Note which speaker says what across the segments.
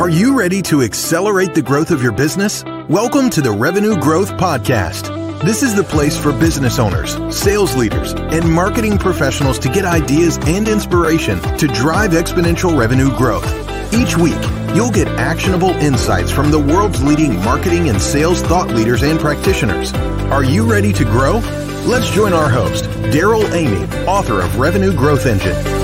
Speaker 1: Are you ready to accelerate the growth of your business? Welcome to the Revenue Growth Podcast. This is the place for business owners, sales leaders, and marketing professionals to get ideas and inspiration to drive exponential revenue growth. Each week, you'll get actionable insights from the world's leading marketing and sales thought leaders and practitioners. Are you ready to grow? Let's join our host, Darrell Amy, author of Revenue Growth Engine.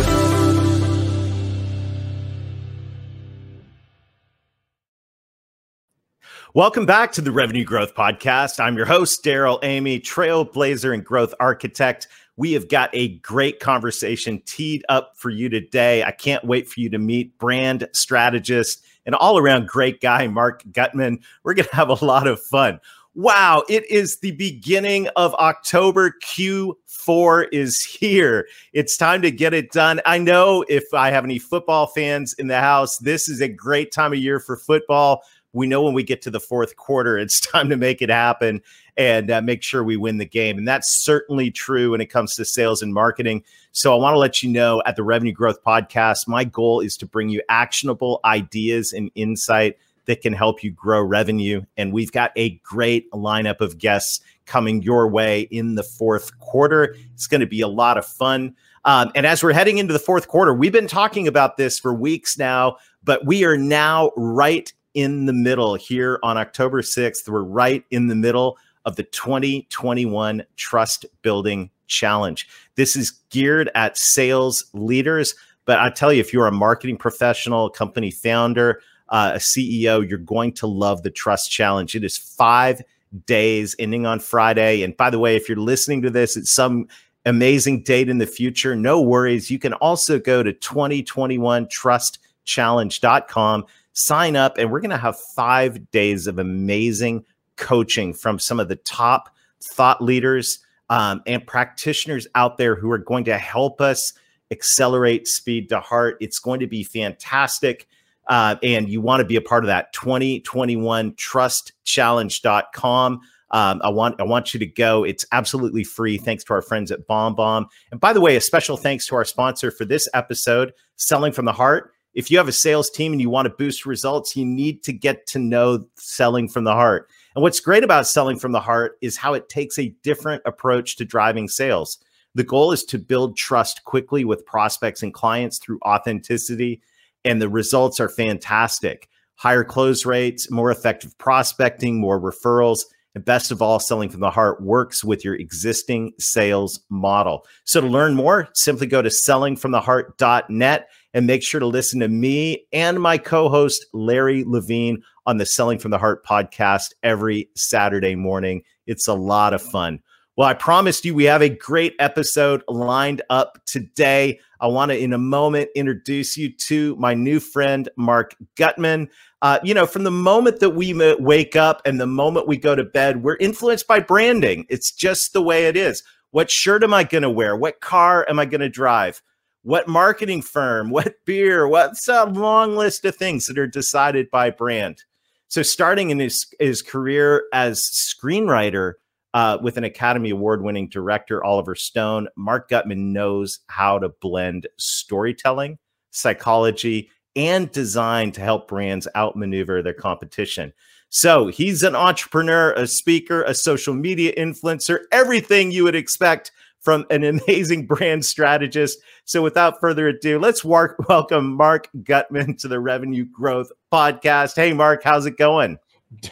Speaker 2: Welcome back to the Revenue Growth Podcast. I'm your host, Darrell Amy, trailblazer and growth architect. We have got a great conversation teed up for you today. I can't wait for you to meet brand strategist and all around great guy, Marc Gutman. We're going to have a lot of fun. Wow, it is the beginning of October. Q4 is here. It's time to get it done. I know if I have any football fans in the house, this is a great time of year for football we know when we get to the fourth quarter, it's time to make it happen and uh, make sure we win the game. And that's certainly true when it comes to sales and marketing. So I want to let you know at the Revenue Growth Podcast, my goal is to bring you actionable ideas and insight that can help you grow revenue. And we've got a great lineup of guests coming your way in the fourth quarter. It's going to be a lot of fun. Um, and as we're heading into the fourth quarter, we've been talking about this for weeks now, but we are now right in the middle here on October 6th. We're right in the middle of the 2021 Trust Building Challenge. This is geared at sales leaders. But I tell you, if you're a marketing professional, a company founder, uh, a CEO, you're going to love the Trust Challenge. It is five days ending on Friday. And by the way, if you're listening to this at some amazing date in the future, no worries. You can also go to 2021trustchallenge.com sign up and we're going to have five days of amazing coaching from some of the top thought leaders um, and practitioners out there who are going to help us accelerate speed to heart. It's going to be fantastic. Uh, and you want to be a part of that 2021 trustchallenge.com. Um, I want I want you to go. It's absolutely free. Thanks to our friends at BombBomb. And by the way, a special thanks to our sponsor for this episode, Selling from the Heart if you have a sales team and you want to boost results, you need to get to know selling from the heart. And what's great about selling from the heart is how it takes a different approach to driving sales. The goal is to build trust quickly with prospects and clients through authenticity, and the results are fantastic. Higher close rates, more effective prospecting, more referrals, and best of all, selling from the heart works with your existing sales model. So to learn more, simply go to sellingfromtheheart.net and make sure to listen to me and my co-host Larry Levine on the Selling from the Heart podcast every Saturday morning. It's a lot of fun. Well, I promised you we have a great episode lined up today. I want to, in a moment, introduce you to my new friend, Marc Gutman. Uh, you know, from the moment that we wake up and the moment we go to bed, we're influenced by branding. It's just the way it is. What shirt am I going to wear? What car am I going to drive? What marketing firm? What beer? What's a long list of things that are decided by brand? So, starting in his, his career as screenwriter, uh, with an Academy Award winning director, Oliver Stone, Marc Gutman knows how to blend storytelling, psychology, and design to help brands outmaneuver their competition. So he's an entrepreneur, a speaker, a social media influencer, everything you would expect from an amazing brand strategist. So without further ado, let's work, welcome Marc Gutman to the Revenue Growth Podcast. Hey, Marc, how's it going?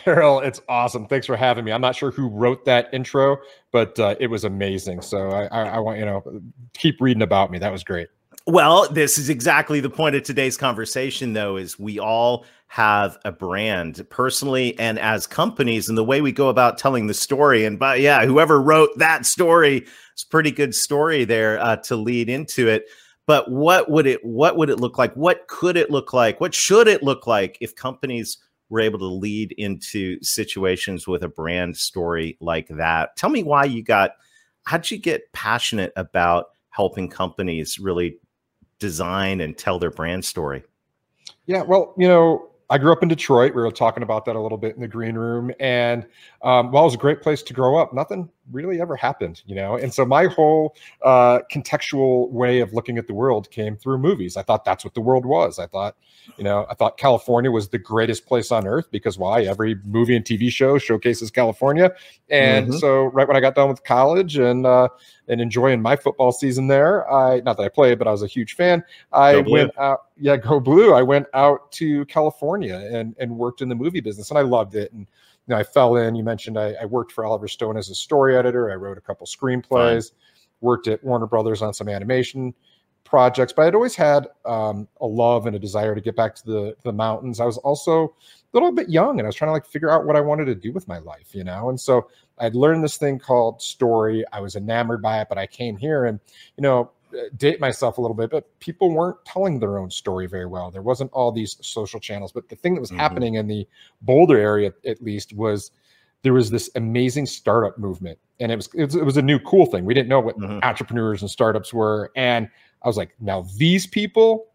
Speaker 3: Darrell, it's awesome. Thanks for having me. I'm not sure who wrote that intro, but uh, it was amazing. So I, I, I want you know keep reading about me. That was great.
Speaker 2: Well, this is exactly the point of today's conversation, though, is we all have a brand personally and as companies, and the way we go about telling the story. And but yeah, whoever wrote that story, it's pretty good story there uh, to lead into it. But what would it what would it look like? What could it look like? What should it look like if companies were able to lead into situations with a brand story like that. Tell me why you got, how'd you get passionate about helping companies really design and tell their brand story?
Speaker 3: Yeah, well, you know, I grew up in Detroit. We were talking about that a little bit in the green room, and um, well, it was a great place to grow up. Nothing really ever happened, you know? And so my whole uh, contextual way of looking at the world came through movies. I thought that's what the world was. I thought, you know, I thought California was the greatest place on earth because why? Every movie and TV show showcases California. And mm-hmm. so right when I got done with college and uh, and enjoying my football season there, I not that I played, but I was a huge fan. I went out, yeah, go blue. I went out to California and and worked in the movie business, and I loved it. And you know, I fell in. You mentioned I, I, worked for Oliver Stone as a story editor. I wrote a couple screenplays, Fine. worked at Warner Brothers on some animation projects, but I'd always had um, a love and a desire to get back to the the mountains. I was also a little bit young, and I was trying to like figure out what I wanted to do with my life, you know. And so I'd learned this thing called story. I was enamored by it, but I came here, and you know, date myself a little bit, but people weren't telling their own story very well. There wasn't all these social channels. But the thing that was mm-hmm. happening in the Boulder area, at least, was there was this amazing startup movement, and it was it was, it was a new cool thing. We didn't know what mm-hmm. entrepreneurs and startups were, and I was like, now these people,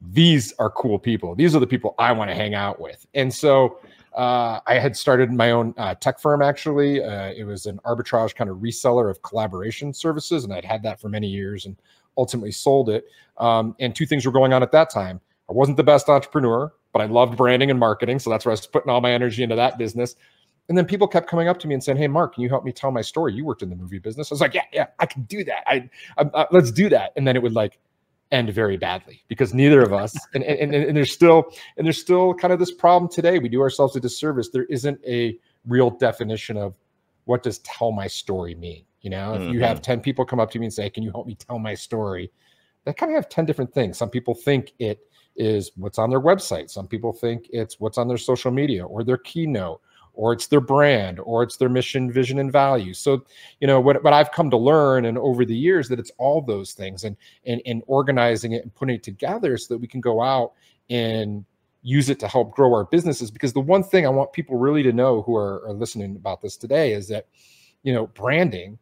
Speaker 3: these are cool people. These are the people I want to hang out with, and so uh, I had started my own uh, tech firm actually. Uh, it was an arbitrage kind of reseller of collaboration services, and I'd had that for many years and ultimately sold it. Um, and two things were going on at that time. I wasn't the best entrepreneur, but I loved branding and marketing. So that's where I was putting all my energy into that business. And then people kept coming up to me and saying, "Hey, Marc, can you help me tell my story? You worked in the movie business." I was like, "Yeah, yeah, I can do that. I, I, I let's do that." And then it would like end very badly because neither of us and, and, and there's still and there's still kind of this problem today. We do ourselves a disservice. There isn't a real definition of what does tell my story mean you know? If mm-hmm. you have mm-hmm. 10 people come up to me and say can you help me tell my story? They kind of have 10 different things. Some people think it is what's on their website. Some people think it's what's on their social media or their keynote or it's their brand or it's their mission vision and values so you know what, what i've come to learn and over the years that it's all those things and and, and organizing it and putting it together so that we can go out and use it to help grow our businesses because the one thing i want people really to know who are, are listening about this today is that you know branding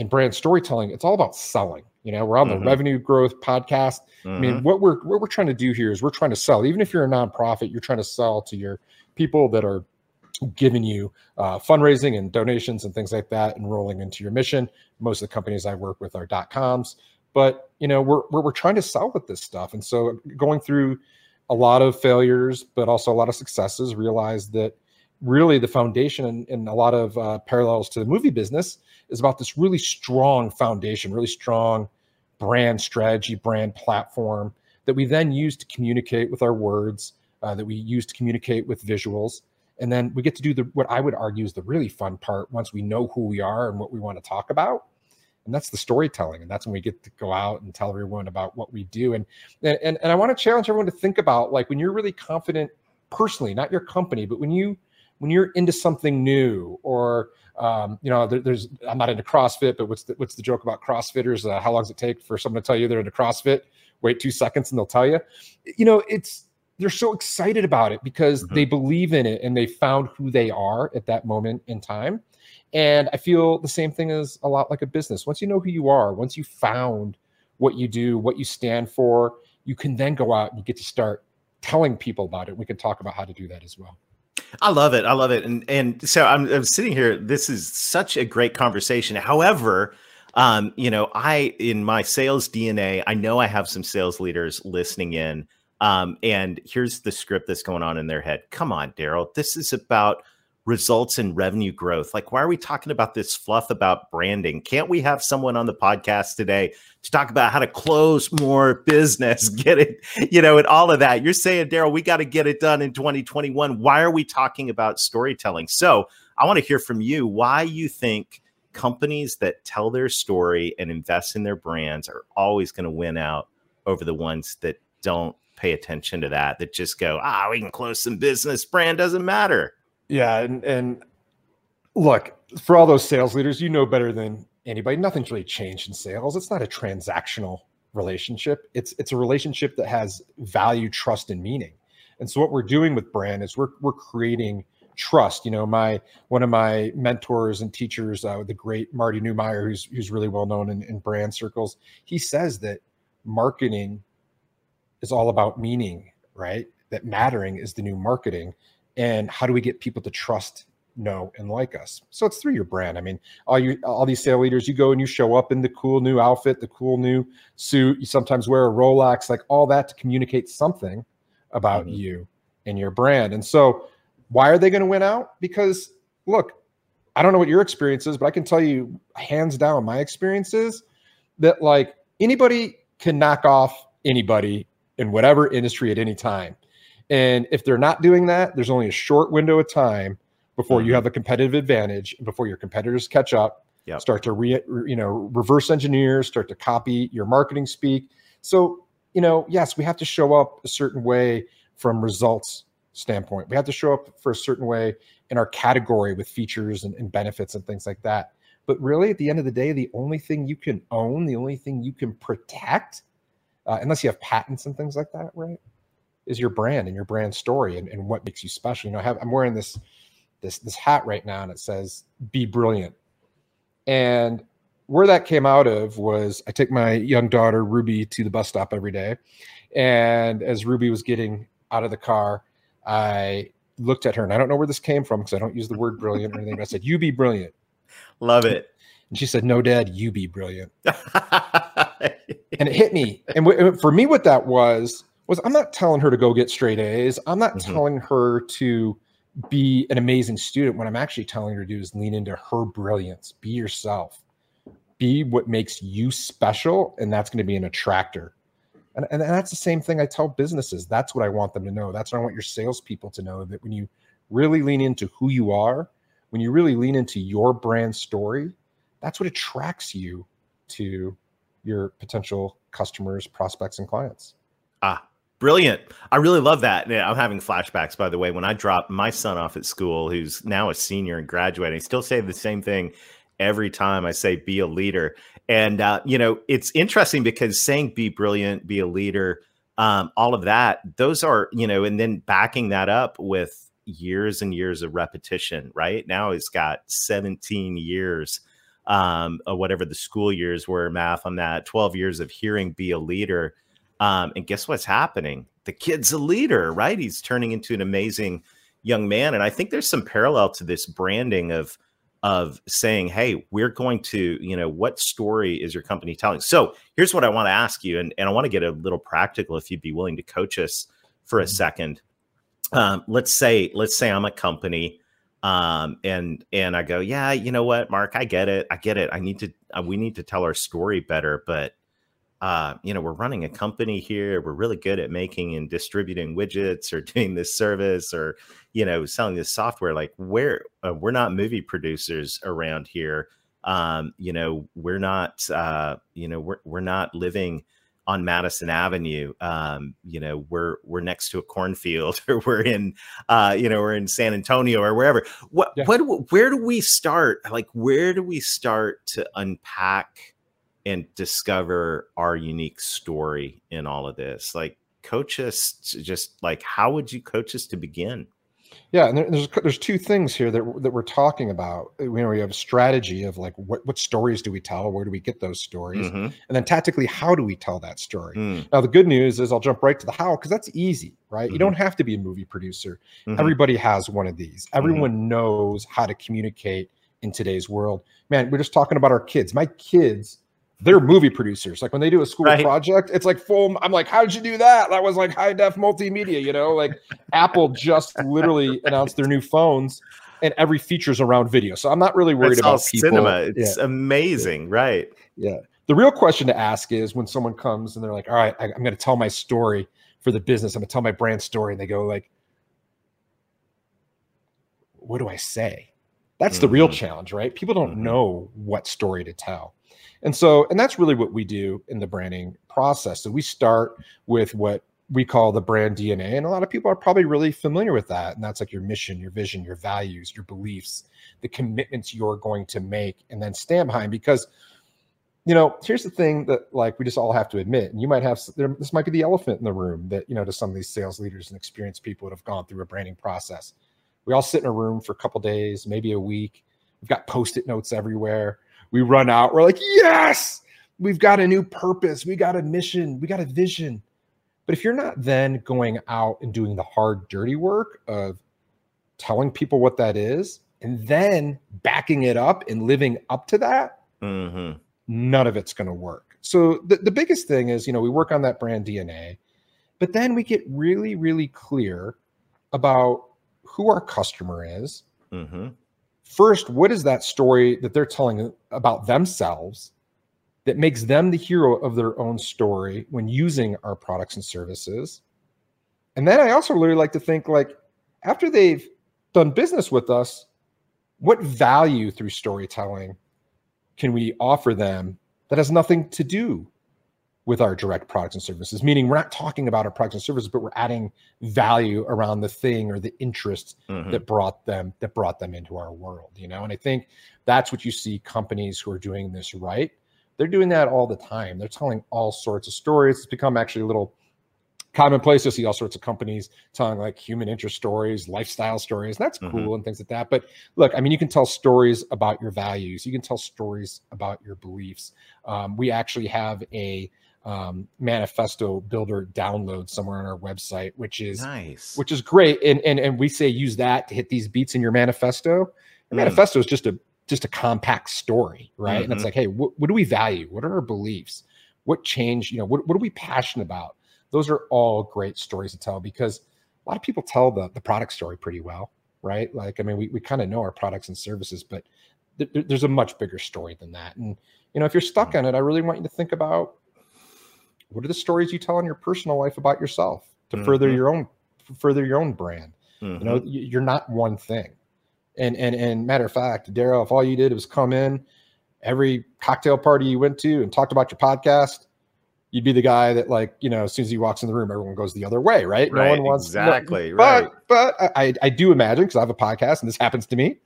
Speaker 3: and brand storytelling it's all about selling you know we're on mm-hmm. the revenue growth podcast mm-hmm. i mean mm-hmm. what we're what we're trying to do here is we're trying to sell even if you're a nonprofit you're trying to sell to your people that are giving you uh, fundraising and donations and things like that, and rolling into your mission. Most of the companies I work with are dot coms, but you know we're, we're we're trying to sell with this stuff, and so going through a lot of failures, but also a lot of successes, realize that really the foundation and, and a lot of uh, parallels to the movie business is about this really strong foundation, really strong brand strategy, brand platform that we then use to communicate with our words, uh, that we use to communicate with visuals and then we get to do the what I would argue is the really fun part once we know who we are and what we want to talk about. And that's the storytelling. And that's when we get to go out and tell everyone about what we do. And and and I want to challenge everyone to think about like when you're really confident personally, not your company, but when you when you're into something new or um, you know, there, there's I'm not into CrossFit, but what's the, what's the joke about CrossFitters? Uh, how long does it take for someone to tell you they're into CrossFit? Wait two seconds and they'll tell you. You know, it's they're so excited about it because mm-hmm. they believe in it and they found who they are at that moment in time. And I feel the same thing is a lot like a business. Once you know who you are, once you found what you do, what you stand for, you can then go out and you get to start telling people about it. We can talk about how to do that as well.
Speaker 2: I love it. I love it. And and so I'm, I'm sitting here. This is such a great conversation. However, um, you know, I in my sales DNA, I know I have some sales leaders listening in um, and here's the script that's going on in their head. Come on, Darrell. This is about results and revenue growth. Like, why are we talking about this fluff about branding? Can't we have someone on the podcast today to talk about how to close more business, get it, you know, and all of that? You're saying, Darrell, we got to get it done in 2021. Why are we talking about storytelling? So I want to hear from you why you think companies that tell their story and invest in their brands are always going to win out over the ones that don't pay attention to that that just go ah we can close some business. Brand doesn't matter.
Speaker 3: Yeah and and look for all those sales leaders you know better than anybody nothing's really changed in sales. It's not a transactional relationship. It's it's a relationship that has value trust and meaning. And so what we're doing with brand is we're we're creating trust. You know my one of my mentors and teachers uh, the great marty neumeier who's who's really well known in, in brand circles he says that marketing is all about meaning, right? That mattering is the new marketing. And how do we get people to trust know and like us. So it's through your brand. I mean, all you all these sales leaders, you go and you show up in the cool new outfit, the cool new suit. You sometimes wear a Rolex, like all that to communicate something about mm-hmm. you and your brand. And so, why are they going to win out? Because look, I don't know what your experience is, but I can tell you hands down my experiences that like anybody can knock off anybody in whatever industry at any time. And if they're not doing that, there's only a short window of time before mm-hmm. you have a competitive advantage, before your competitors catch up, yep. start to re, you know reverse engineer, start to copy your marketing speak. So you know, yes, we have to show up a certain way from results standpoint. We have to show up for a certain way in our category with features and, and benefits and things like that. But really, at the end of the day, the only thing you can own, the only thing you can protect, uh, unless you have patents and things like that, right, is your brand and your brand story and, and what makes you special. You know, have, I'm wearing this this this hat right now, and it says "Be brilliant." And where that came out of was I take my young daughter Ruby to the bus stop every day, and as Ruby was getting out of the car, I looked at her, and I don't know where this came from because I don't use the word brilliant or anything. But I said, "You be brilliant."
Speaker 2: Love it.
Speaker 3: And she said, "No, Dad, you be brilliant." and it hit me. And w- for me, what that was was I'm not telling her to go get straight A's. I'm not mm-hmm. telling her to be an amazing student. What I'm actually telling her to do is lean into her brilliance. Be yourself. Be what makes you special, and that's going to be an attractor. And, and, and that's the same thing I tell businesses. That's what I want them to know. That's what I want your salespeople to know that when you really lean into who you are, when you really lean into your brand story, that's what attracts you to your potential customers, prospects, and clients.
Speaker 2: Ah, brilliant. I really love that. I'm having flashbacks, by the way, when I dropped my son off at school, who's now a senior and graduating. I still say the same thing every time I say be a leader. And, uh, you know, it's interesting because saying be brilliant, be a leader, um, all of that, those are, you know, and then backing that up with years and years of repetition, right? Now he's got 17 years um, or whatever the school years were math on that 12 years of hearing be a leader um, and guess what's happening? The kid's a leader right? He's turning into an amazing young man and i think there's some parallel to this branding of of saying hey we're going to you know what story is your company telling? So here's what i want to ask you and, and i want to get a little practical if you'd be willing to coach us for a mm-hmm. second. Um, let's say let's say i'm a company um and and i go yeah you know what marc i get it i get it i need to uh, we need to tell our story better but uh you know we're running a company here we're really good at making and distributing widgets or doing this service or you know selling this software like where uh, we're not movie producers around here um you know we're not uh you know we're we're not living on Madison Avenue. Um, you know, we're we're next to a cornfield, or we're in, uh, you know, we're in San Antonio or wherever. What yeah. what where do we start? Like, where do we start to unpack and discover our unique story in all of this? Like, coach us, just like, how would you coach us to begin?
Speaker 3: Yeah, and there's there's two things here that that we're talking about. You know, we have strategy of like what what stories do we tell? Where do we get those stories? Mm-hmm. And then tactically, how do we tell that story? Mm. Now, the good news is I'll jump right to the how because that's easy, right? Mm-hmm. You don't have to be a movie producer. Mm-hmm. Everybody has one of these. Mm-hmm. Everyone knows how to communicate in today's world. Man, we're just talking about our kids. My kids they're movie producers. Like when they do a school right. project, it's like full. I'm like, how did you do that? That was like high def multimedia, you know? Like Apple just literally announced their new phones and every feature's around video. So I'm not really worried about people.
Speaker 2: cinema. It's yeah. amazing, yeah. right?
Speaker 3: Yeah. The real question to ask is when someone comes and they're like, all right, I, I'm going to tell my story for the business. I'm going to tell my brand story. And they go like, what do I say? That's mm-hmm. the real mm-hmm. challenge, right? People don't mm-hmm. know what story to tell. And so, and that's really what we do in the branding process. So we start with what we call the brand DNA. And a lot of people are probably really familiar with that. And that's like your mission, your vision, your values, your beliefs, the commitments you're going to make and then stand behind. Because, you know, here's the thing that like we just all have to admit, and you might have there, this might be the elephant in the room that, you know, to some of these sales leaders and experienced people that have gone through a branding process. We all sit in a room for a couple days, maybe a week. We've got post-it notes everywhere we run out. We're like, yes, we've got a new purpose. We got a mission. We got a vision. But if you're not then going out and doing the hard, dirty work of telling people what that is, and then backing it up and living up to that,
Speaker 2: Mm-hmm.
Speaker 3: none of it's going to work. So the, the biggest thing is, you know, we work on that brand DNA, but then we get really, really clear about who our customer is.
Speaker 2: Mm-hmm.
Speaker 3: First, what is that story that they're telling about themselves that makes them the hero of their own story when using our products and services? And then I also really like to think like after they've done business with us, what value through storytelling can we offer them that has nothing to do with our direct products and services? Meaning, we're not talking about our products and services, but we're adding value around the thing or the interest
Speaker 2: Mhm.
Speaker 3: that brought them that brought them into our world. You know, and I think that's what you see companies who are doing this right. They're doing that all the time. They're telling all sorts of stories. It's become actually a little commonplace to see all sorts of companies telling like human interest stories, lifestyle stories. That's
Speaker 2: Mhm.
Speaker 3: cool and things like that. But look, I mean, you can tell stories about your values. You can tell stories about your beliefs. Um, we actually have a um, manifesto builder download somewhere on our website, which is
Speaker 2: Nice.
Speaker 3: which is great. And and and we say use that to hit these beats in your manifesto. Your
Speaker 2: Mm.
Speaker 3: manifesto is just a just a compact story, right? And
Speaker 2: Mhm.
Speaker 3: it's like, hey, what, what do we value? What are our beliefs? What change? You know, what, what are we passionate about? Those are all great stories to tell because a lot of people tell the the product story pretty well, right? Like, I mean, we we kind of know our products and services, but th- th- there's a much bigger story than that. And you know, if you're stuck on it, I really want you to think about what are the stories you tell in your personal life about yourself to further
Speaker 2: Mhm.
Speaker 3: your own further your own brand
Speaker 2: Mhm.
Speaker 3: you know you're not one thing and and and matter of fact darrell if all you did was come in every cocktail party you went to and talked about your podcast you'd be the guy that like you know as soon as he walks in the room everyone goes the other way right
Speaker 2: Right,
Speaker 3: no one wants no-
Speaker 2: exactly,
Speaker 3: but
Speaker 2: right.
Speaker 3: but I, I i do imagine because i have a podcast and this happens to me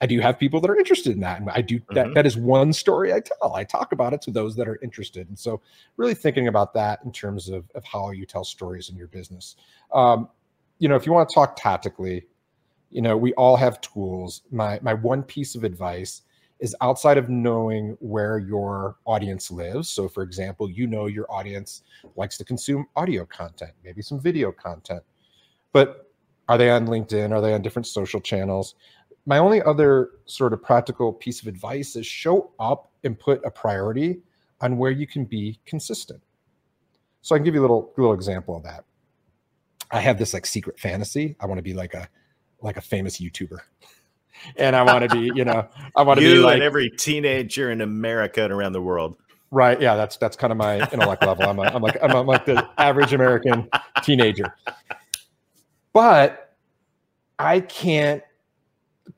Speaker 3: i do have people that are interested in that and i do
Speaker 2: Mhm.
Speaker 3: that that is one story i tell. I talk about it to those that are interested and so really thinking about that in terms of, of how you tell stories in your business. Um, you know if you want to talk tactically you know we all have tools. My my one piece of advice is outside of knowing where your audience lives so for example you know your audience likes to consume audio content maybe some video content but are they on linkedin? Are they on different social channels my only other sort of practical piece of advice is show up and put a priority on where you can be consistent. So i can give you a little little example of that. I have this like secret fantasy. I want to be like a like a famous youtuber. And i want to be you know i want to be like
Speaker 2: every teenager in America and around the world.
Speaker 3: right yeah that's that's kind of my intellect level. I'm, a, I'm like i'm like the average american teenager. But i can't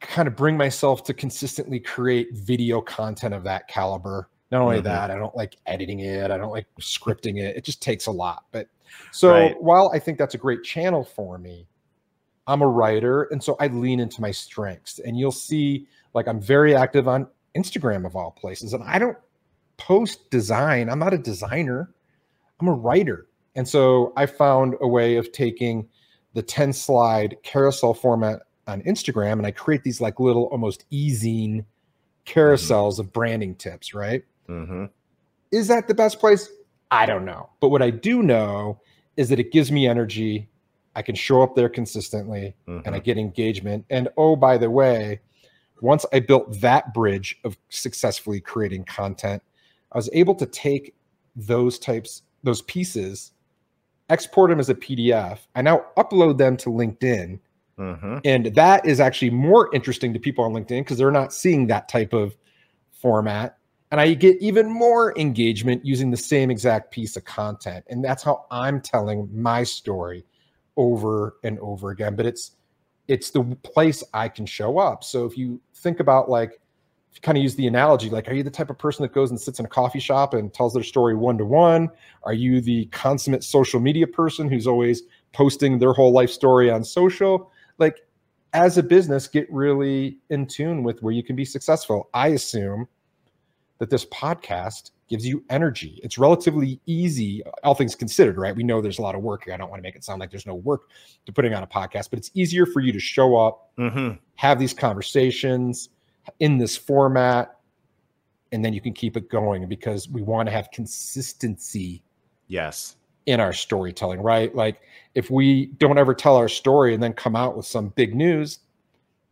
Speaker 3: kind of bring myself to consistently create video content of that caliber. Not only
Speaker 2: Mhm.
Speaker 3: that i don't like editing it i don't like scripting it it just takes a lot. But so
Speaker 2: Right.
Speaker 3: while i think that's a great channel for me i'm a writer and so i lean into my strengths. And you'll see like i'm very active on instagram of all places and i don't post design. I'm not a designer. I'm a writer. And so i found a way of taking the 10 slide carousel format on instagram and i create these like little almost e-zine carousels of branding tips right
Speaker 2: hmm
Speaker 3: is that the best place? I don't know. But what I do know is that it gives me energy. I can show up there consistently and I
Speaker 2: Mm-hmm.
Speaker 3: get engagement. And oh, by the way, once I built that bridge of successfully creating content, I was able to take those types, those pieces, export them as a PDF. I now upload them to LinkedIn.
Speaker 2: Hmm
Speaker 3: And that is actually more interesting to people on LinkedIn because they're not seeing that type of format. And I get even more engagement using the same exact piece of content. And that's how I'm telling my story over and over again. But it's it's the place I can show up. So if you think about like kind of use the analogy, like, are you the type of person that goes and sits in a coffee shop and tells their story one to one? Are you the consummate social media person who's always posting their whole life story on social? Like, as a business, get really in tune with where you can be successful. I assume that this podcast gives you energy. It's relatively easy, all things considered, right? We know there's a lot of work here. I don't want to make it sound like there's no work to putting on a podcast, but it's easier for you to show up,
Speaker 2: hmm
Speaker 3: have these conversations in this format, and then you can keep it going because we want to have consistency
Speaker 2: Yes.
Speaker 3: In our storytelling, right? Like if we don't ever tell our story and then come out with some big news,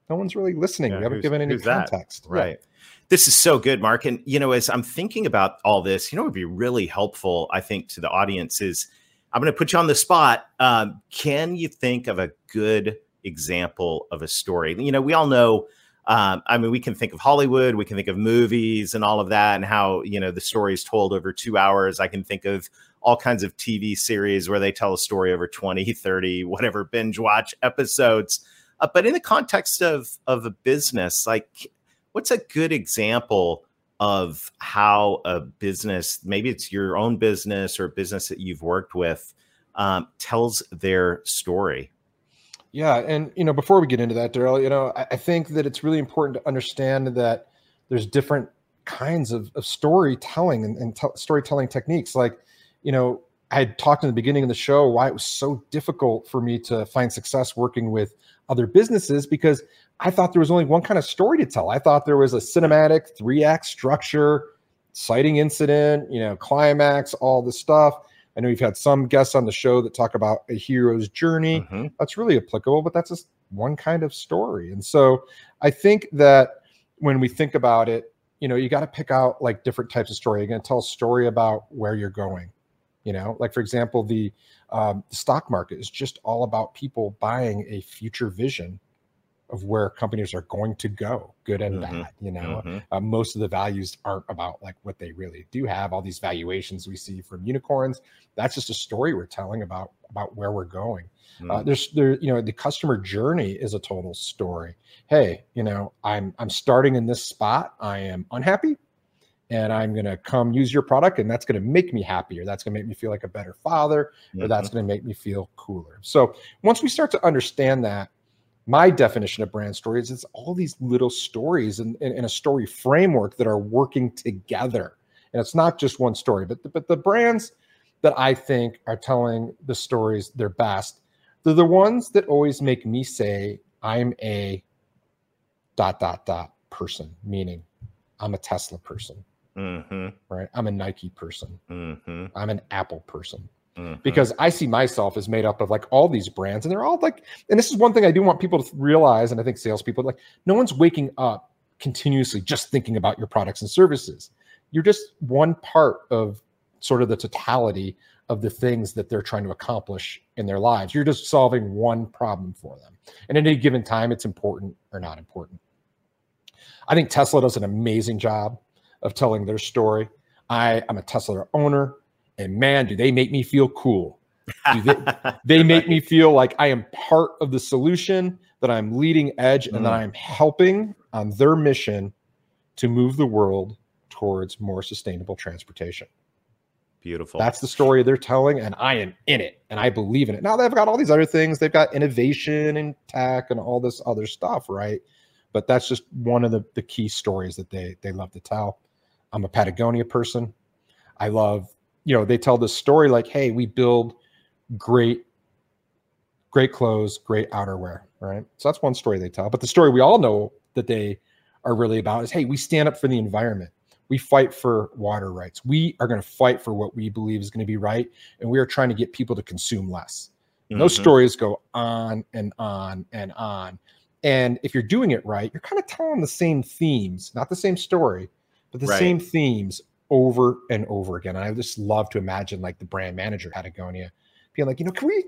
Speaker 3: no one's really listening.
Speaker 2: Yeah,
Speaker 3: we haven't given any
Speaker 2: who's that?
Speaker 3: context. Yeah.
Speaker 2: Right. This is so good, Marc. And, you know, as I'm thinking about all this, you know, it would be really helpful, I think, to the audience is I'm going to put you on the spot. Um, can you think of a good example of a story? You know, we all know, um, I mean, we can think of Hollywood, we can think of movies and all of that, and how, you know, the story is told over two hours. I can think of all kinds of TV series where they tell a story over 20, 30, whatever binge watch episodes. Uh, but in the context of of a business, like what's a good example of how a business, maybe it's your own business or a business that you've worked with, um, tells their story?
Speaker 3: Yeah, and you know, before we get into that, Darrell, you know, I, I think that it's really important to understand that there's different kinds of, of storytelling and, and te- storytelling techniques. Like, you know, I had talked in the beginning of the show why it was so difficult for me to find success working with other businesses because I thought there was only one kind of story to tell. I thought there was a cinematic three act structure, inciting incident, you know, climax, all this stuff. I know you've had some guests on the show that talk about a hero's journey
Speaker 2: Mhm.
Speaker 3: that's really applicable, but that's just one kind of story. And so I think that when we think about it, you know, you got to pick out like different types of story. You're going to tell a story about where you're going. You know, like for example, the, um, stock market is just all about people buying a future vision of where companies are going to go, good and
Speaker 2: Mhm.
Speaker 3: bad. You know,
Speaker 2: Mhm.
Speaker 3: uh, most of the values aren't about like what they really do have. All these valuations we see from unicorns, that's just a story we're telling about about where we're going. Uh,
Speaker 2: Mm.
Speaker 3: there's there, you know, the customer journey is a total story. Hey, you know, I'm I'm starting in this spot. I am unhappy, and I'm going to come use your product, and that's going to make me happier. That's going to make me feel like a better father, or that's mm-hmm. going to make me feel cooler. So once we start to understand that, my definition of brand story is it's all these little stories in, in, in a story framework that are working together. And it's not just one story, but the, but the brands that I think are telling the stories their best, they're the ones that always make me say, I'm a dot, dot, dot person, meaning I'm a Tesla person,
Speaker 2: Mhm.
Speaker 3: right? I'm a Nike person.
Speaker 2: Mhm.
Speaker 3: I'm an Apple person
Speaker 2: Mhm.
Speaker 3: because I see myself as made up of like all these brands, and they're all like, and this is one thing I do want people to realize, and I think salespeople like, no one's waking up continuously just thinking about your products and services. You're just one part of sort of the totality of the things that they're trying to accomplish in their lives. You're just solving one problem for them, and at any given time, it's important or not important. I think Tesla does an amazing job of telling their story. I am a Tesla owner, and man, do they make me feel cool. They, they make me feel like I am part of the solution, that I'm leading edge, and that
Speaker 2: Mm.
Speaker 3: I'm helping on their mission to move the world towards more sustainable transportation.
Speaker 2: Beautiful.
Speaker 3: That's the story they're telling, and I am in it, and I believe in it. Now they've got all these other things. They've got innovation and tech and all this other stuff, right? But that's just one of the, the key stories that they they love to tell. I'm a Patagonia person. I love, you know, they tell this story like, hey, we build great, great clothes, great outerwear, right? So that's one story they tell. But the story we all know that they are really about is, hey, we stand up for the environment. We fight for water rights. We are going to fight for what we believe is going to be right, and we are trying to get people to consume less. And those
Speaker 2: mm-hmm.
Speaker 3: stories go on and on and on. And if you're doing it right, you're kind of telling the same themes, not the same story, but the
Speaker 2: Right.
Speaker 3: same themes over and over again. And I just love to imagine like the brand manager Patagonia being like, you know, can we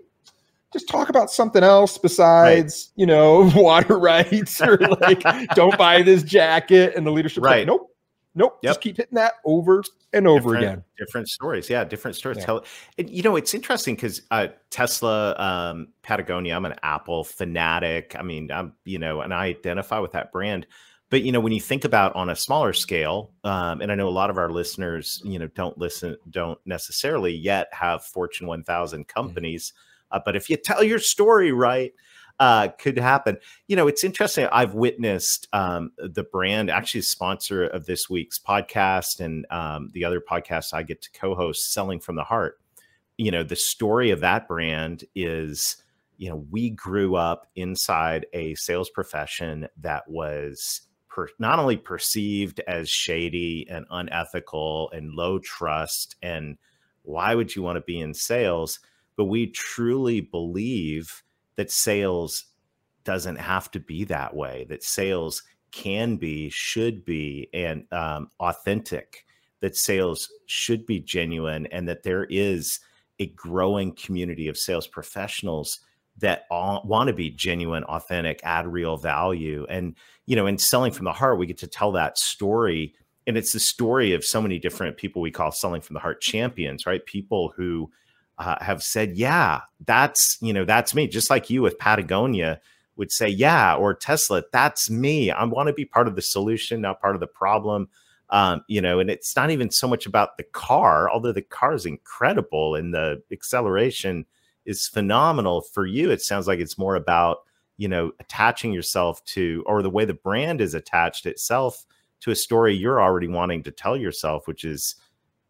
Speaker 3: just talk about something else besides, you know, water rights or like don't buy this jacket and the leadership
Speaker 2: Right.
Speaker 3: like, nope, nope,
Speaker 2: Yep.
Speaker 3: just keep hitting that over and over
Speaker 2: different,
Speaker 3: again.
Speaker 2: Different stories. Yeah, different stories.
Speaker 3: Yeah.
Speaker 2: Tell and, you know, it's interesting because uh, Tesla, um, Patagonia, I'm an Apple fanatic. I mean, I'm, you know, and I identify with that brand. But, you know, when you think about on a smaller scale, um, and I know a lot of our listeners, you know, don't listen, don't necessarily yet have Fortune 1000 companies. Uh, but if you tell your story right, uh, could happen. You know, it's interesting. I've witnessed um, the brand actually sponsor of this week's podcast and um, the other podcast I get to co-host, Selling from the Heart. You know, the story of that brand is, you know, we grew up inside a sales profession that was per- not only perceived as shady and unethical and low trust and why would you want to be in sales but we truly believe that sales doesn't have to be that way. That sales can be, should be, and um, authentic. That sales should be genuine, and that there is a growing community of sales professionals that all, want to be genuine, authentic, add real value. And, you know, in selling from the heart, we get to tell that story. And it's the story of so many different people we call selling from the heart champions, right? People who uh, have said, yeah, that's, you know, that's me. Just like you with Patagonia would say, yeah, or Tesla, that's me. I want to be part of the solution, not part of the problem. Um, you know, and it's not even so much about the car, although the car is incredible and the acceleration is phenomenal for you. It sounds like it's more about, you know, attaching yourself to, or the way the brand is attached itself to a story you're already wanting to tell yourself, which is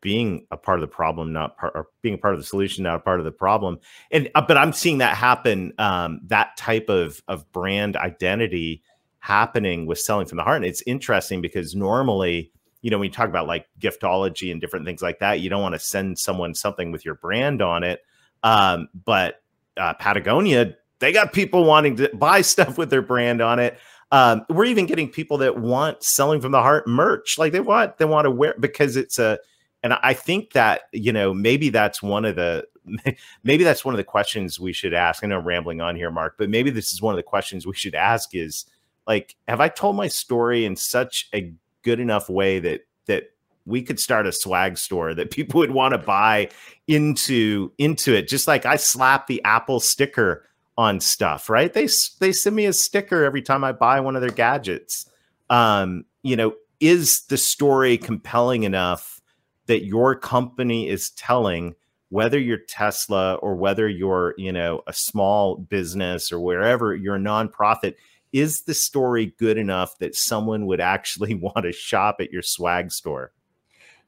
Speaker 2: being a part of the problem, not part, or being a part of the solution, not a part of the problem. And, uh, but I'm seeing that happen, um, that type of, of brand identity happening with selling from the heart. And it's interesting because normally, you know, when you talk about like giftology and different things like that, you don't want to send someone something with your brand on it. Um, but uh, Patagonia, they got people wanting to buy stuff with their brand on it. Um, we're even getting people that want selling from the heart merch. Like they want, they want to wear because it's a, and I think that, you know, maybe that's one of the, maybe that's one of the questions we should ask. I know I'm rambling on here, Marc, but maybe this is one of the questions we should ask is like, have I told my story in such a good enough way that, that we could start a swag store that people would want to buy into into it just like i slap the apple sticker on stuff right? They they send me a sticker every time i buy one of their gadgets. Um you know is the story compelling enough that your company is telling whether you're tesla or whether you're you know a small business or wherever you're a nonprofit is the story good enough that someone would actually want to shop at your swag store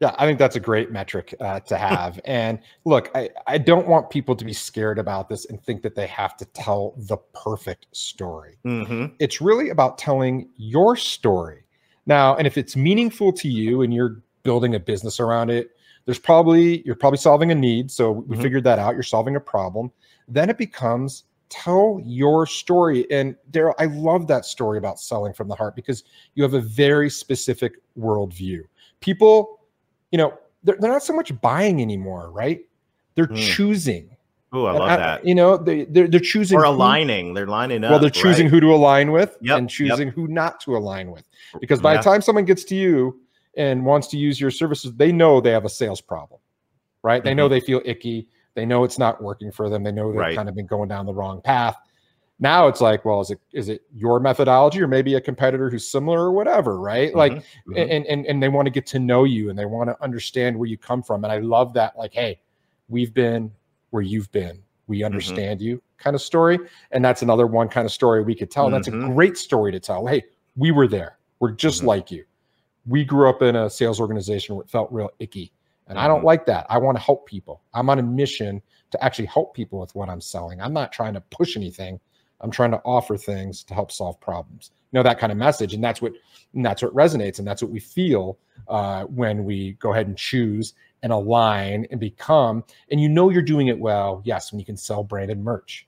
Speaker 3: yeah, I think that's a great metric uh, to have. and look, I, I don't want people to be scared about this and think that they have to tell the perfect story. Mm-hmm. It's really about telling your story. Now, and if it's meaningful to you and you're building a business around it, there's probably, you're probably solving a need. So we mm-hmm. figured that out. You're solving a problem. Then it becomes tell your story. And Darrell, I love that story about selling from the heart because you have a very specific worldview. People you know, they're, they're not so much buying anymore, right? They're mm. choosing.
Speaker 2: Oh, I love I, that.
Speaker 3: You know, they they're, they're choosing
Speaker 2: or aligning. Who, they're lining up.
Speaker 3: Well, they're choosing right? who to align with yep, and choosing yep. who not to align with. Because by yeah. the time someone gets to you and wants to use your services, they know they have a sales problem, right? Mm-hmm. They know mm-hmm. they feel icky. They know it's not working for them. They know they've right. kind of been going down the wrong path. Now it's like, well, is it is it your methodology or maybe a competitor who's similar or whatever, right? Mm-hmm, like, mm-hmm. and and and they want to get to know you and they want to understand where you come from. And I love that, like, hey, we've been where you've been. We mm-hmm. understand mm-hmm. you, kind of story. And that's another one kind of story we could tell. And that's a mm-hmm. great story to tell. Hey, we were there. We're just mm-hmm. like you. We grew up in a sales organization where it felt real icky. And I don't like that. I want to help people. I'm on a mission to actually help people with what I'm selling. I'm not trying to push anything. I'm trying to offer things to help solve problems. You know that kind of message, and that's what and that's what resonates, and that's what we feel uh, when we go ahead and choose and align and become. And you know you're doing it well. Yes, when you can sell branded merch,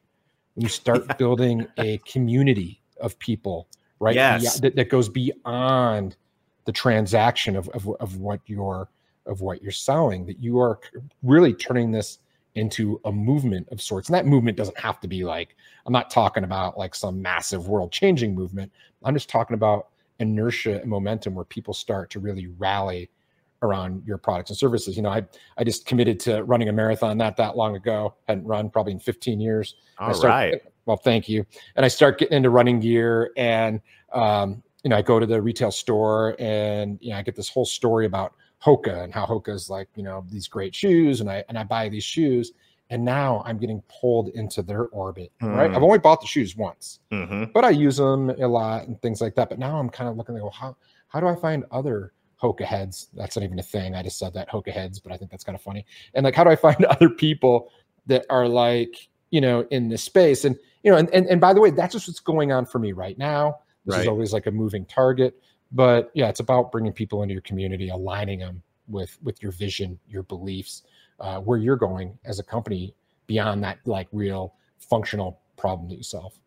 Speaker 3: when you start yeah. building a community of people, right?
Speaker 2: Yes,
Speaker 3: that, that goes beyond the transaction of, of of what you're of what you're selling. That you are really turning this into a movement of sorts. And that movement doesn't have to be like, I'm not talking about like some massive world changing movement. I'm just talking about inertia and momentum where people start to really rally around your products and services. You know, I I just committed to running a marathon not that long ago. Hadn't run probably in 15 years.
Speaker 2: All start, right.
Speaker 3: Well, thank you. And I start getting into running gear and um, you know, I go to the retail store and you know, I get this whole story about Hoka and how Hoka's like, you know, these great shoes and I and I buy these shoes and now I'm getting pulled into their orbit, mm. right? I've only bought the shoes once, mm-hmm. but I use them a lot and things like that. But now I'm kind of looking, like, well, how how do I find other Hoka heads? That's not even a thing. I just said that Hoka heads, but I think that's kind of funny. And like, how do I find other people that are like, you know, in this space? And you know, and and, and by the way, that's just what's going on for me right now. This right. is always like a moving target but yeah it's about bringing people into your community aligning them with with your vision your beliefs uh, where you're going as a company beyond that like real functional problem that you solve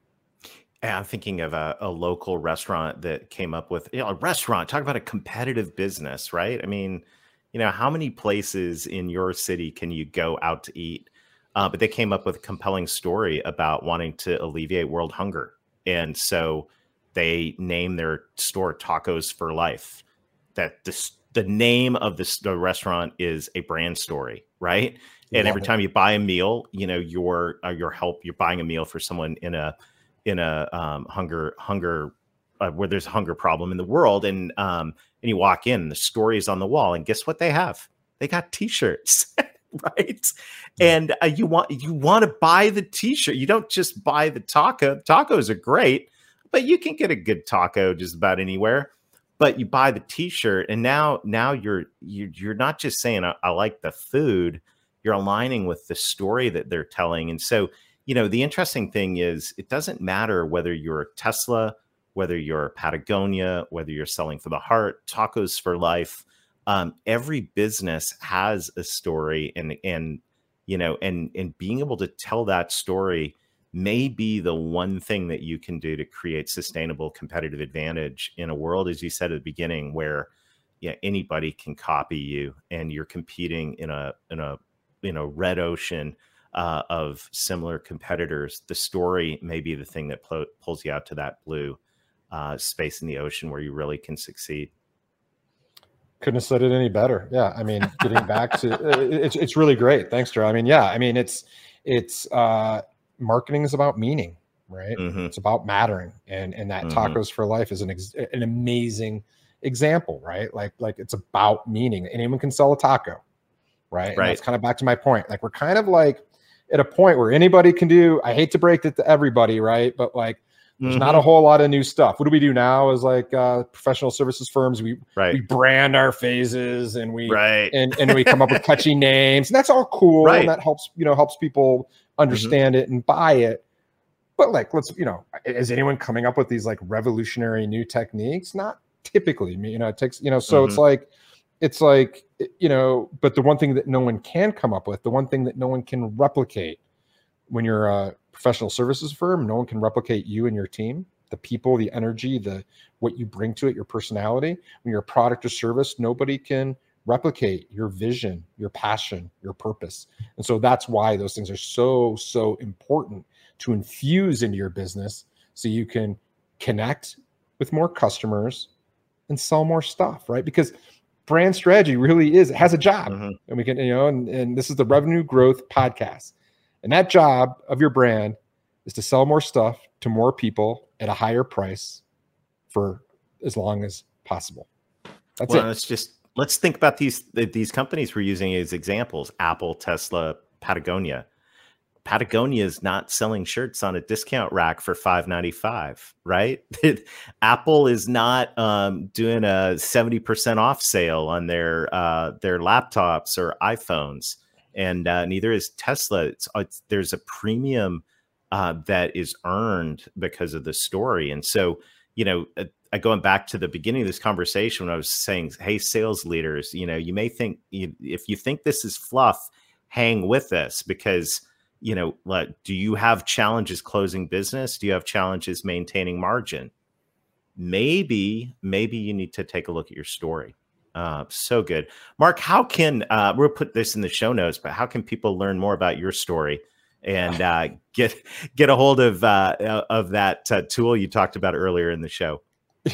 Speaker 2: I'm thinking of a, a, local restaurant that came up with you know, a restaurant. Talk about a competitive business, right? I mean, you know, how many places in your city can you go out to eat? Uh, but they came up with a compelling story about wanting to alleviate world hunger, and so they name their store Tacos for Life. That this, the name of this, the restaurant is a brand story, right? And Love every time you buy a meal, you know, your uh, your help, you're buying a meal for someone in a in a um, hunger hunger uh, where there's a hunger problem in the world, and um, and you walk in, the story is on the wall, and guess what they have? They got T-shirts. right and uh, you want you want to buy the t-shirt you don't just buy the taco tacos are great but you can get a good taco just about anywhere but you buy the t-shirt and now now you're you're, you're not just saying I, I like the food you're aligning with the story that they're telling and so you know, the interesting thing is it doesn't matter whether you're Tesla, whether you're Patagonia, whether you're selling for the heart, tacos for life. Um, every business has a story, and and you know, and and being able to tell that story may be the one thing that you can do to create sustainable competitive advantage in a world, as you said at the beginning, where yeah anybody can copy you, and you're competing in a in a in a red ocean uh, of similar competitors, the story may be the thing that pl- pulls you out to that blue uh, space in the ocean where you really can succeed.
Speaker 3: Couldn't have said it any better. Yeah, I mean, getting back to uh, it's it's really great. Thanks, Joe. I mean, yeah, I mean, it's it's uh, marketing is about meaning, right? Mm-hmm. It's about mattering, and and that mm-hmm. tacos for life is an ex- an amazing example, right? Like like it's about meaning. Anyone can sell a taco, right? Right. That's kind of back to my point. Like we're kind of like at a point where anybody can do. I hate to break it to everybody, right? But like, there's mm-hmm. not a whole lot of new stuff. What do we do now? As like uh, professional services firms, we right. we brand our phases and we right. and and we come up with catchy names, and that's all cool. Right. And that helps you know helps people mm-hmm. Understand mm-hmm. it and buy it. But like, let's you know, is anyone coming up with these like revolutionary new techniques? Not typically. You know, it takes you know. So mm-hmm. it's like it's like you know but the one thing that no one can come up with the one thing that no one can replicate when you're a professional services firm no one can replicate you and your team the people the energy the what you bring to it your personality when you're a product or service nobody can replicate your vision your passion your purpose. And so that's why those things are so so important to infuse into your business so you can connect with more customers and sell more stuff right? Because brand strategy really is it has a job. Mm-hmm. and we can you know and, and this is the revenue growth podcast. And that job of your brand is to sell more stuff to more people at a higher price for as long as possible. That's well, it.
Speaker 2: let's just let's think about these these companies we're using as examples apple tesla patagonia Patagonia is not selling shirts on a discount rack for five ninety five, right? Apple is not um, doing a seventy percent off sale on their uh, their laptops or iPhones, and uh, neither is Tesla. It's, it's, there's a premium uh, that is earned because of the story, and so you know, uh, going back to the beginning of this conversation when I was saying, "Hey, sales leaders, you know, you may think you, if you think this is fluff, hang with us because." you know, like, do you have challenges closing business? Do you have challenges maintaining margin? Maybe, maybe you need to take a look at your story. Uh, so good, Marc. How can uh, we'll put this in the show notes? But how can people learn more about your story and uh, get get a hold of uh, of that uh, tool you talked about earlier in the show?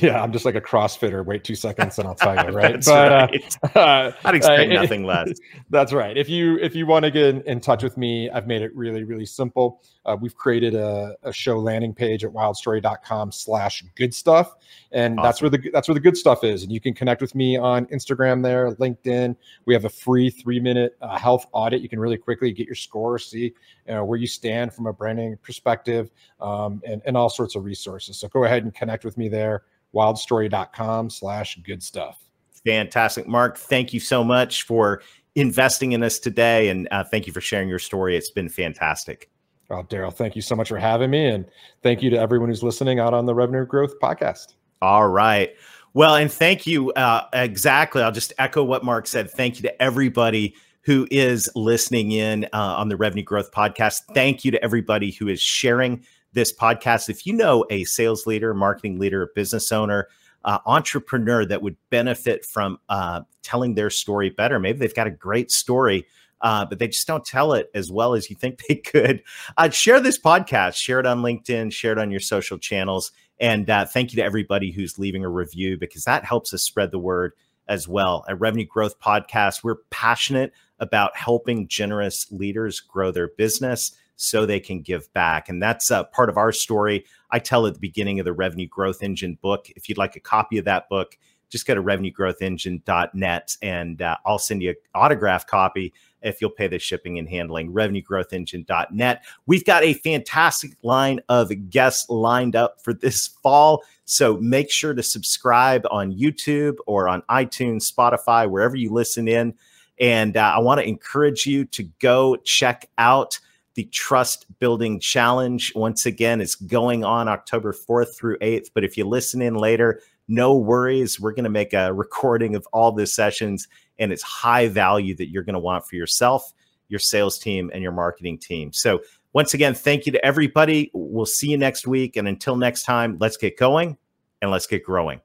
Speaker 3: Yeah, I'm just like a CrossFitter. Wait two seconds and I'll tell you, right? but uh, right.
Speaker 2: Uh, I'd expect uh, nothing less.
Speaker 3: That's right. If you if you want to get in, in, touch with me, I've made it really really simple. Uh, we've created a, a, show landing page at wildstory.com/slash good stuff, and awesome. that's where the that's where the good stuff is. And you can connect with me on Instagram there, LinkedIn. We have a free three minute uh, health audit. You can really quickly get your score, see you know, where you stand from a branding perspective, um, and and all sorts of resources. So go ahead and connect with me there wildstory.com slash good stuff.
Speaker 2: Fantastic. Marc, thank you so much for investing in us today. And uh, thank you for sharing your story. It's been fantastic.
Speaker 3: Oh, Darrell, thank you so much for having me. And thank you to everyone who's listening out on the Revenue Growth Podcast.
Speaker 2: All right. Well, and thank you. Uh, exactly. I'll just echo what Marc said. Thank you to everybody who is listening in uh, on the Revenue Growth Podcast. Thank you to everybody who is sharing this podcast. If you know a sales leader, marketing leader, business owner, uh, entrepreneur that would benefit from uh, telling their story better, maybe they've got a great story. Uh, but they just don't tell it as well as you think they could. Uh, share this podcast, share it on LinkedIn, share it on your social channels. And uh, thank you to everybody who's leaving a review because that helps us spread the word as well. At Revenue Growth Podcast, we're passionate about helping generous leaders grow their business so they can give back. And that's uh, part of our story. I tell at the beginning of the Revenue Growth Engine book. If you'd like a copy of that book, just go to revenuegrowthengine.net and uh, I'll send you an autograph copy if you'll pay the shipping and handling. Revenuegrowthengine.net. We've got a fantastic line of guests lined up for this fall. So make sure to subscribe on YouTube or on iTunes, Spotify, wherever you listen in. And uh, I want to encourage you to go check out the Trust Building Challenge. Once again, is going on October 4th through 8th. But if you listen in later, no worries. We're going to make a recording of all the sessions, and it's high value that you're going to want for yourself, your sales team, and your marketing team. So, once again, thank you to everybody. We'll see you next week. And until next time, let's get going and let's get growing.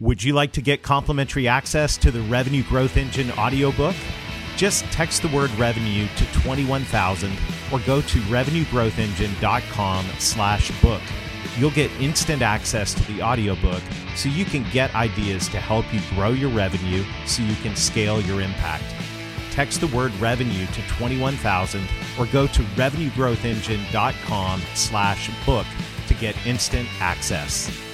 Speaker 2: Would you like to get complimentary access to the Revenue Growth Engine audiobook? Just text the word revenue to 21000 or go to revenuegrowthengine.com slash book. You'll get instant access to the audiobook so you can get ideas to help you grow your revenue so you can scale your impact. Text the word revenue to 21000 or go to revenuegrowthengine.com slash book to get instant access.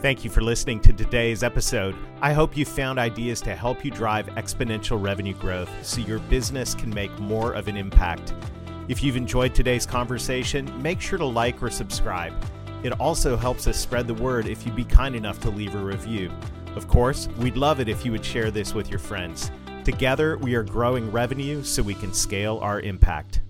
Speaker 2: Thank you for listening to today's episode. I hope you found ideas to help you drive exponential revenue growth so your business can make more of an impact. If you've enjoyed today's conversation, make sure to like or subscribe. It also helps us spread the word if you'd be kind enough to leave a review. Of course, we'd love it if you would share this with your friends. Together, we are growing revenue so we can scale our impact.